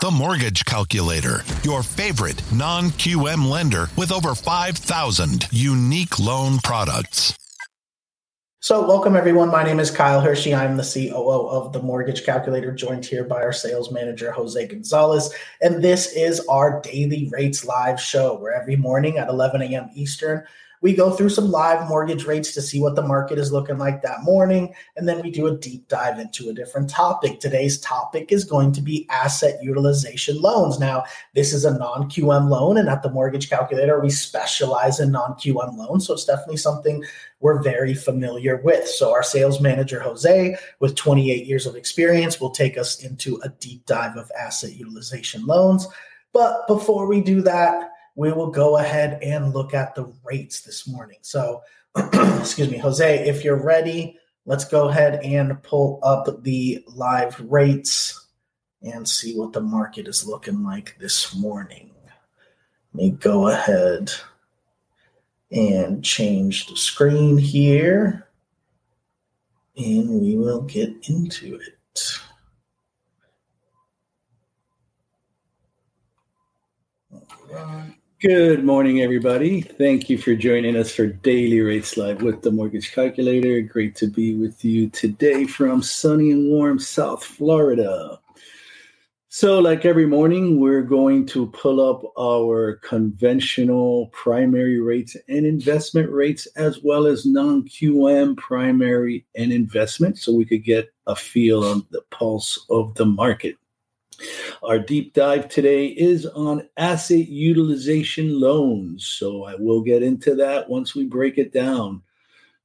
The Mortgage Calculator, your favorite non QM lender with over 5,000 unique loan products. So, welcome everyone. My name is Kyle Hershey. I'm the COO of the Mortgage Calculator, joined here by our sales manager, Jose Gonzalez. And this is our Daily Rates Live show, where every morning at 11 a.m. Eastern, we go through some live mortgage rates to see what the market is looking like that morning. And then we do a deep dive into a different topic. Today's topic is going to be asset utilization loans. Now, this is a non QM loan, and at the mortgage calculator, we specialize in non QM loans. So it's definitely something we're very familiar with. So, our sales manager, Jose, with 28 years of experience, will take us into a deep dive of asset utilization loans. But before we do that, we will go ahead and look at the rates this morning. So, excuse me, Jose, if you're ready, let's go ahead and pull up the live rates and see what the market is looking like this morning. Let me go ahead and change the screen here, and we will get into it. All right. Good morning, everybody. Thank you for joining us for Daily Rates Live with the Mortgage Calculator. Great to be with you today from sunny and warm South Florida. So, like every morning, we're going to pull up our conventional primary rates and investment rates, as well as non QM primary and investment, so we could get a feel on the pulse of the market. Our deep dive today is on asset utilization loans. So I will get into that once we break it down.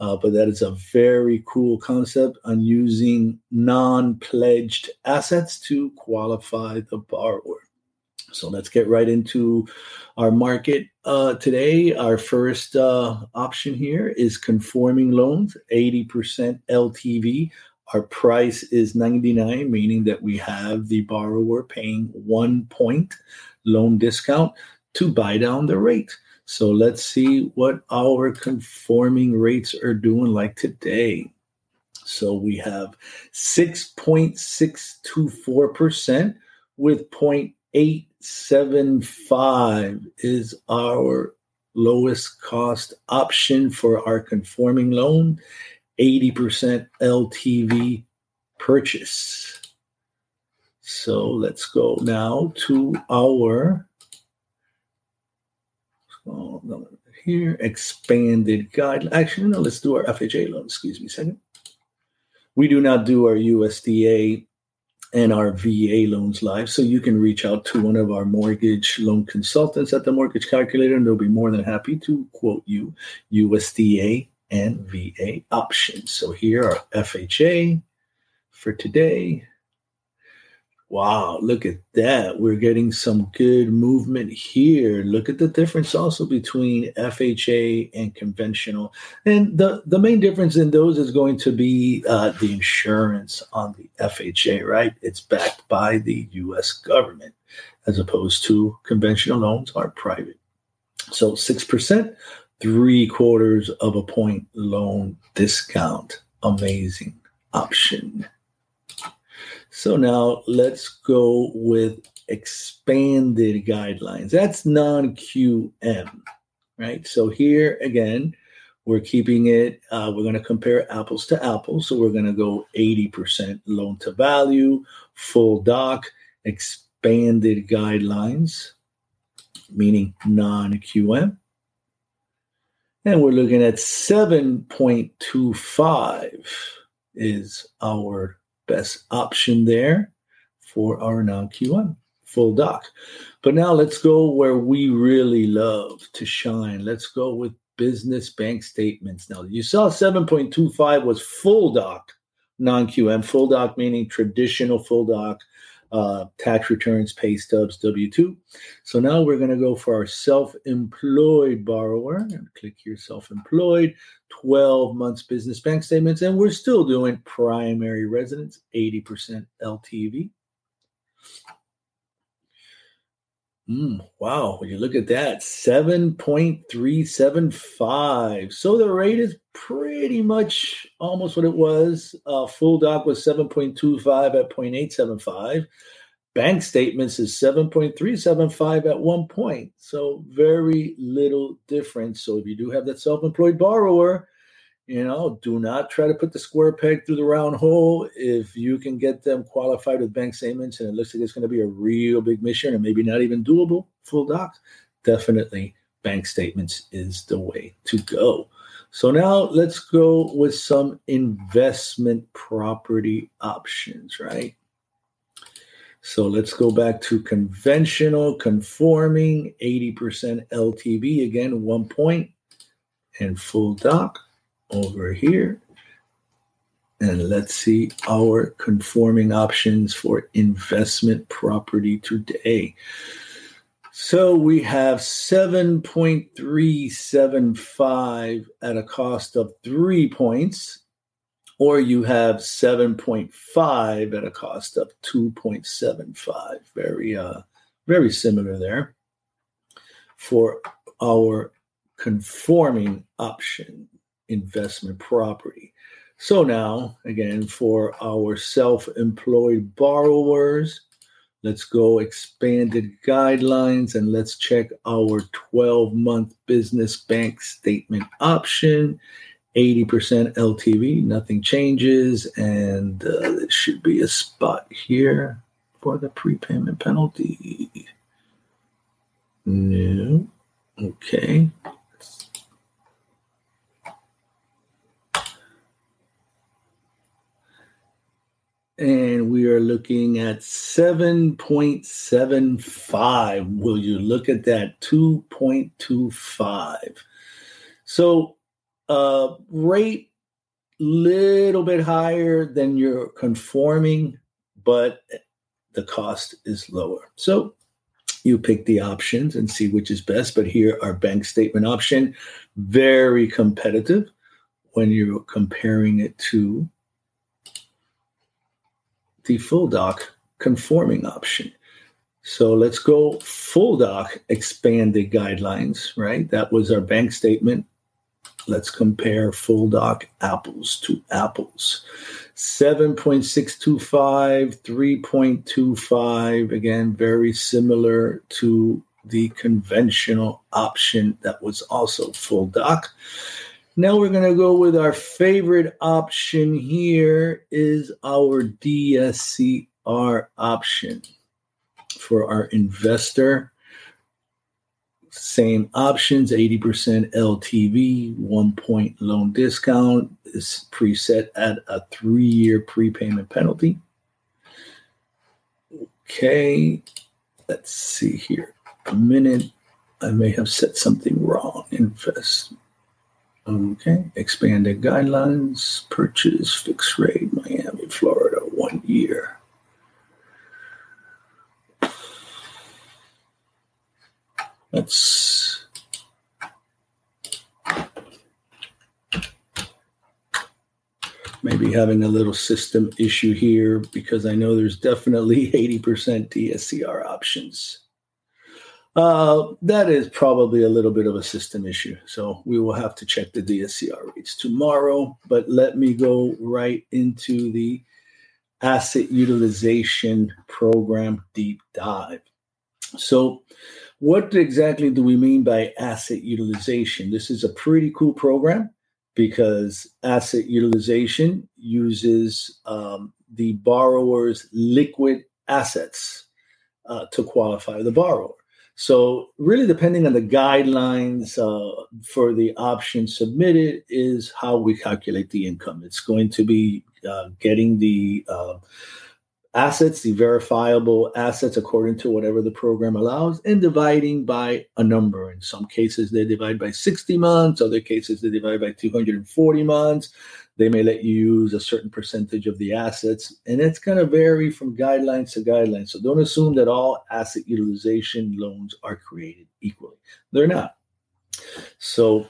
Uh, but that is a very cool concept on using non pledged assets to qualify the borrower. So let's get right into our market uh, today. Our first uh, option here is conforming loans, 80% LTV our price is 99, meaning that we have the borrower paying one point loan discount to buy down the rate. So let's see what our conforming rates are doing like today. So we have 6.624% with 0.875 is our lowest cost option for our conforming loan 80% LTV purchase. So let's go now to our oh, here expanded guide. Actually, no, let's do our FHA loan. Excuse me a second. We do not do our USDA and our VA loans live. So you can reach out to one of our mortgage loan consultants at the mortgage calculator, and they'll be more than happy to quote you USDA and VA options. So here are FHA for today. Wow, look at that. We're getting some good movement here. Look at the difference also between FHA and conventional. And the, the main difference in those is going to be uh, the insurance on the FHA, right? It's backed by the US government as opposed to conventional loans are private. So 6% three quarters of a point loan discount. Amazing option. So now let's go with expanded guidelines. That's non QM, right? So here again, we're keeping it, uh, we're going to compare apples to apples. So we're going to go 80% loan to value, full doc, expanded guidelines, meaning non QM. And we're looking at 7.25 is our best option there for our non QM full doc. But now let's go where we really love to shine. Let's go with business bank statements. Now, you saw 7.25 was full doc, non QM, full doc meaning traditional full doc uh, tax returns, pay stubs, W 2. So now we're going to go for our self employed borrower and click here self employed, 12 months business bank statements. And we're still doing primary residence, 80% LTV. Mm, wow, when you look at that, 7.375. So the rate is pretty much almost what it was. Uh, full doc was 7.25 at 0.875. bank statements is 7.375 at one point. So very little difference. So if you do have that self-employed borrower, you know, do not try to put the square peg through the round hole. If you can get them qualified with bank statements and it looks like it's going to be a real big mission and maybe not even doable, full docs, definitely bank statements is the way to go. So now let's go with some investment property options, right? So let's go back to conventional conforming 80% LTV again, one point and full doc over here. And let's see our conforming options for investment property today. So we have 7.375 at a cost of three points, or you have 7.5 at a cost of 2.75. Very, uh, very similar there for our conforming option investment property. So now, again, for our self employed borrowers, let's go expanded guidelines and let's check our 12 month business bank statement option. 80% LTV, nothing changes, and uh, there should be a spot here for the prepayment penalty. No. Okay. And we are looking at 7.75. Will you look at that? 2.25. So, uh, rate little bit higher than your conforming, but the cost is lower. So, you pick the options and see which is best. But here, our bank statement option, very competitive when you're comparing it to the full doc conforming option. So let's go full doc expanded guidelines, right? That was our bank statement. Let's compare full doc apples to apples. 7.625, 3.25, again, very similar to the conventional option that was also full doc. Now we're going to go with our favorite option here is our DSCR option for our investor. Same options, 80% LTV, one point loan discount is preset at a three year prepayment penalty. Okay, let's see here. A minute. I may have said something wrong. Invest Okay, expanded guidelines, purchase, fixed rate, Miami, Florida, one year. Let's maybe having a little system issue here because I know there's definitely 80% DSCR options. Uh, that is probably a little bit of a system issue. So we will have to check the DSCR rates tomorrow. But let me go right into the asset utilization program deep dive. So, what exactly do we mean by asset utilization? This is a pretty cool program because asset utilization uses um, the borrower's liquid assets uh, to qualify the borrower. So, really, depending on the guidelines uh, for the option submitted, is how we calculate the income. It's going to be uh, getting the uh, assets, the verifiable assets, according to whatever the program allows, and dividing by a number. In some cases, they divide by 60 months, other cases, they divide by 240 months. They may let you use a certain percentage of the assets, and it's going to vary from guidelines to guidelines. So don't assume that all asset utilization loans are created equally. They're not. So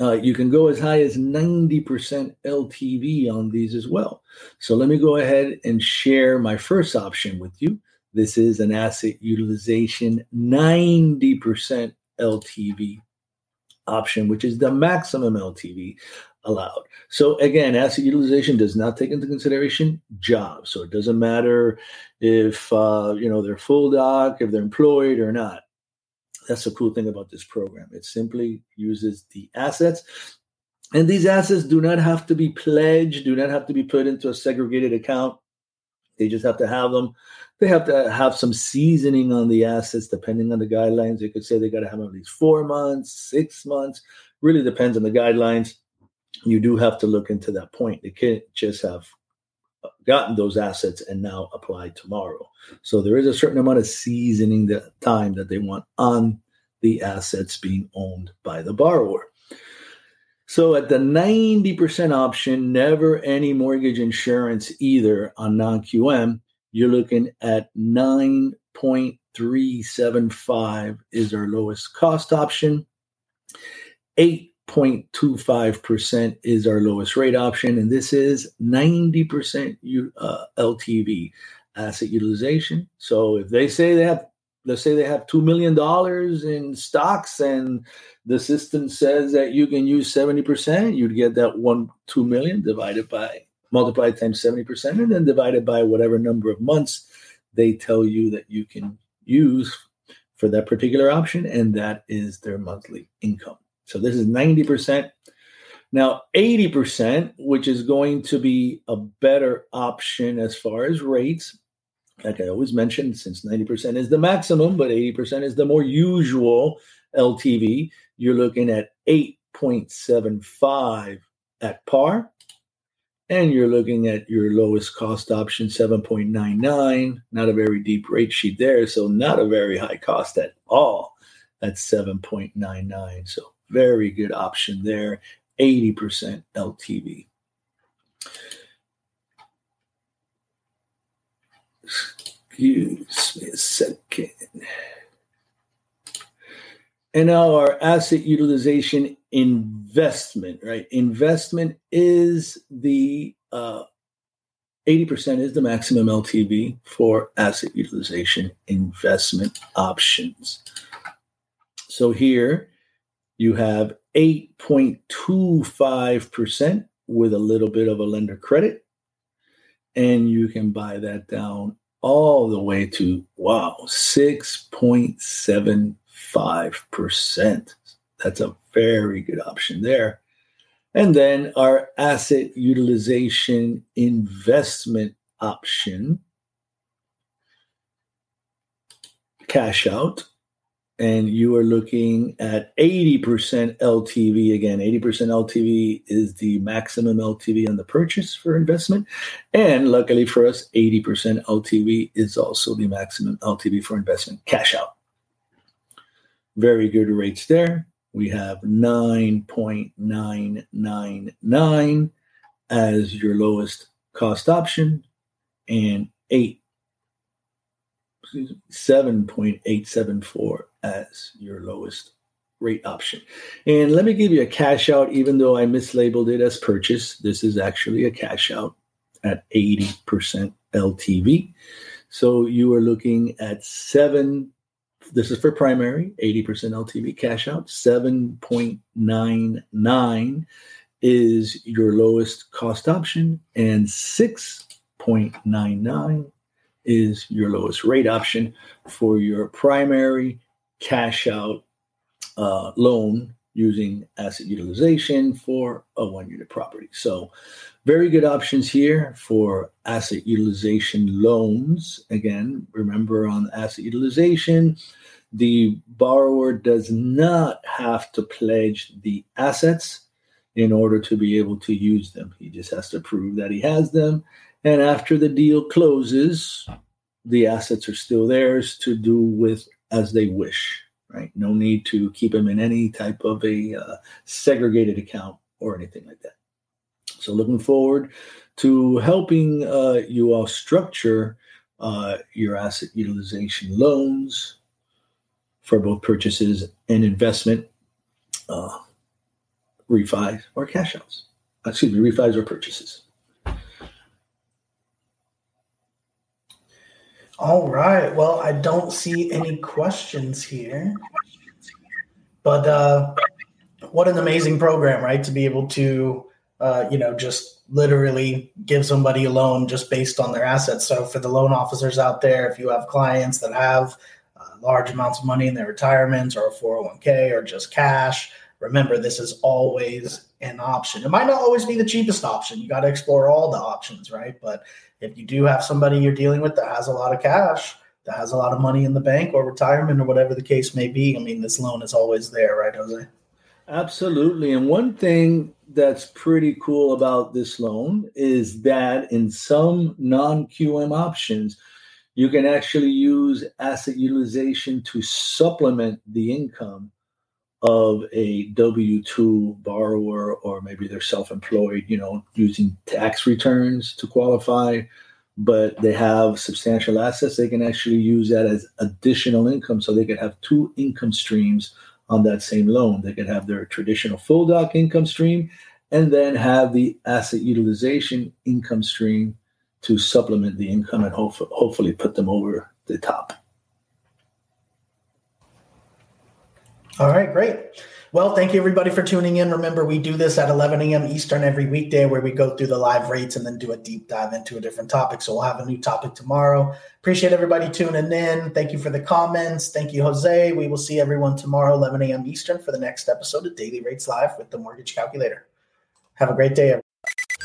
uh, you can go as high as 90% LTV on these as well. So let me go ahead and share my first option with you. This is an asset utilization 90% LTV option, which is the maximum LTV allowed. So again, asset utilization does not take into consideration jobs. So it doesn't matter if uh, you know they're full doc, if they're employed or not. That's the cool thing about this program. It simply uses the assets. And these assets do not have to be pledged, do not have to be put into a segregated account. They just have to have them. They have to have some seasoning on the assets, depending on the guidelines. They could say they got to have at least four months, six months. Really depends on the guidelines you do have to look into that point. They can't just have gotten those assets and now apply tomorrow. So there is a certain amount of seasoning the time that they want on the assets being owned by the borrower. So at the 90% option, never any mortgage insurance either on non-QM, you're looking at 9.375 is our lowest cost option. 8 0.25% is our lowest rate option, and this is 90% U, uh, LTV asset utilization. So if they say they have, let's say they have $2 million in stocks and the system says that you can use 70%, you'd get that one, 2 million divided by, multiplied times 70%, and then divided by whatever number of months they tell you that you can use for that particular option, and that is their monthly income. So this is 90%. Now, 80%, which is going to be a better option as far as rates, like I always mention, since 90% is the maximum, but 80% is the more usual LTV, you're looking at 8.75 at par. And you're looking at your lowest cost option, 7.99. Not a very deep rate sheet there. So, not a very high cost at all at 7.99. So, very good option there. 80% LTV. Excuse me a second. And now our asset utilization investment, right? Investment is the uh, 80% is the maximum LTV for asset utilization investment options. So here you have 8.25% with a little bit of a lender credit. And you can buy that down all the way to, wow, 6.75%. That's a very good option there. And then our asset utilization investment option, cash out and you are looking at 80% LTV again. 80% LTV is the maximum LTV on the purchase for investment. And luckily for us, 80% LTV is also the maximum LTV for investment cash out. Very good rates there. We have 9.999 as your lowest cost option and 8 7.874 as your lowest rate option. And let me give you a cash out, even though I mislabeled it as purchase. This is actually a cash out at 80% LTV. So you are looking at seven. This is for primary, 80% LTV cash out. 7.99 is your lowest cost option, and 6.99 is your lowest rate option for your primary cash out uh, loan using asset utilization for a one unit property. So, very good options here for asset utilization loans. Again, remember on asset utilization, the borrower does not have to pledge the assets in order to be able to use them. He just has to prove that he has them. And after the deal closes, the assets are still theirs to do with as they wish right? No need to keep them in any type of a uh, segregated account or anything like that. So, looking forward to helping uh, you all structure uh, your asset utilization loans for both purchases and investment, uh, refis or cash outs. Excuse me, refis or purchases. All right. Well, I don't see any questions here. But uh, what an amazing program, right? To be able to, uh, you know, just literally give somebody a loan just based on their assets. So for the loan officers out there, if you have clients that have uh, large amounts of money in their retirements or a 401k or just cash, remember this is always an option. It might not always be the cheapest option. You got to explore all the options, right? But if you do have somebody you're dealing with that has a lot of cash, that has a lot of money in the bank or retirement or whatever the case may be, I mean, this loan is always there, right, Jose? Absolutely. And one thing that's pretty cool about this loan is that in some non QM options, you can actually use asset utilization to supplement the income of a W 2 borrower, or maybe they're self employed, you know, using tax returns to qualify, but they have substantial assets. They can actually use that as additional income. So they could have two income streams on that same loan. They could have their traditional full doc income stream and then have the asset utilization income stream to supplement the income and hope, hopefully put them over the top. All right, great. Well, thank you everybody for tuning in. Remember, we do this at 11 a.m. Eastern every weekday where we go through the live rates and then do a deep dive into a different topic. So we'll have a new topic tomorrow. Appreciate everybody tuning in. Thank you for the comments. Thank you, Jose. We will see everyone tomorrow, 11 a.m. Eastern, for the next episode of Daily Rates Live with the Mortgage Calculator. Have a great day.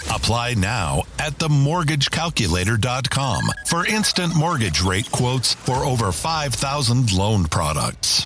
Apply now at themortgagecalculator.com for instant mortgage rate quotes for over 5,000 loan products.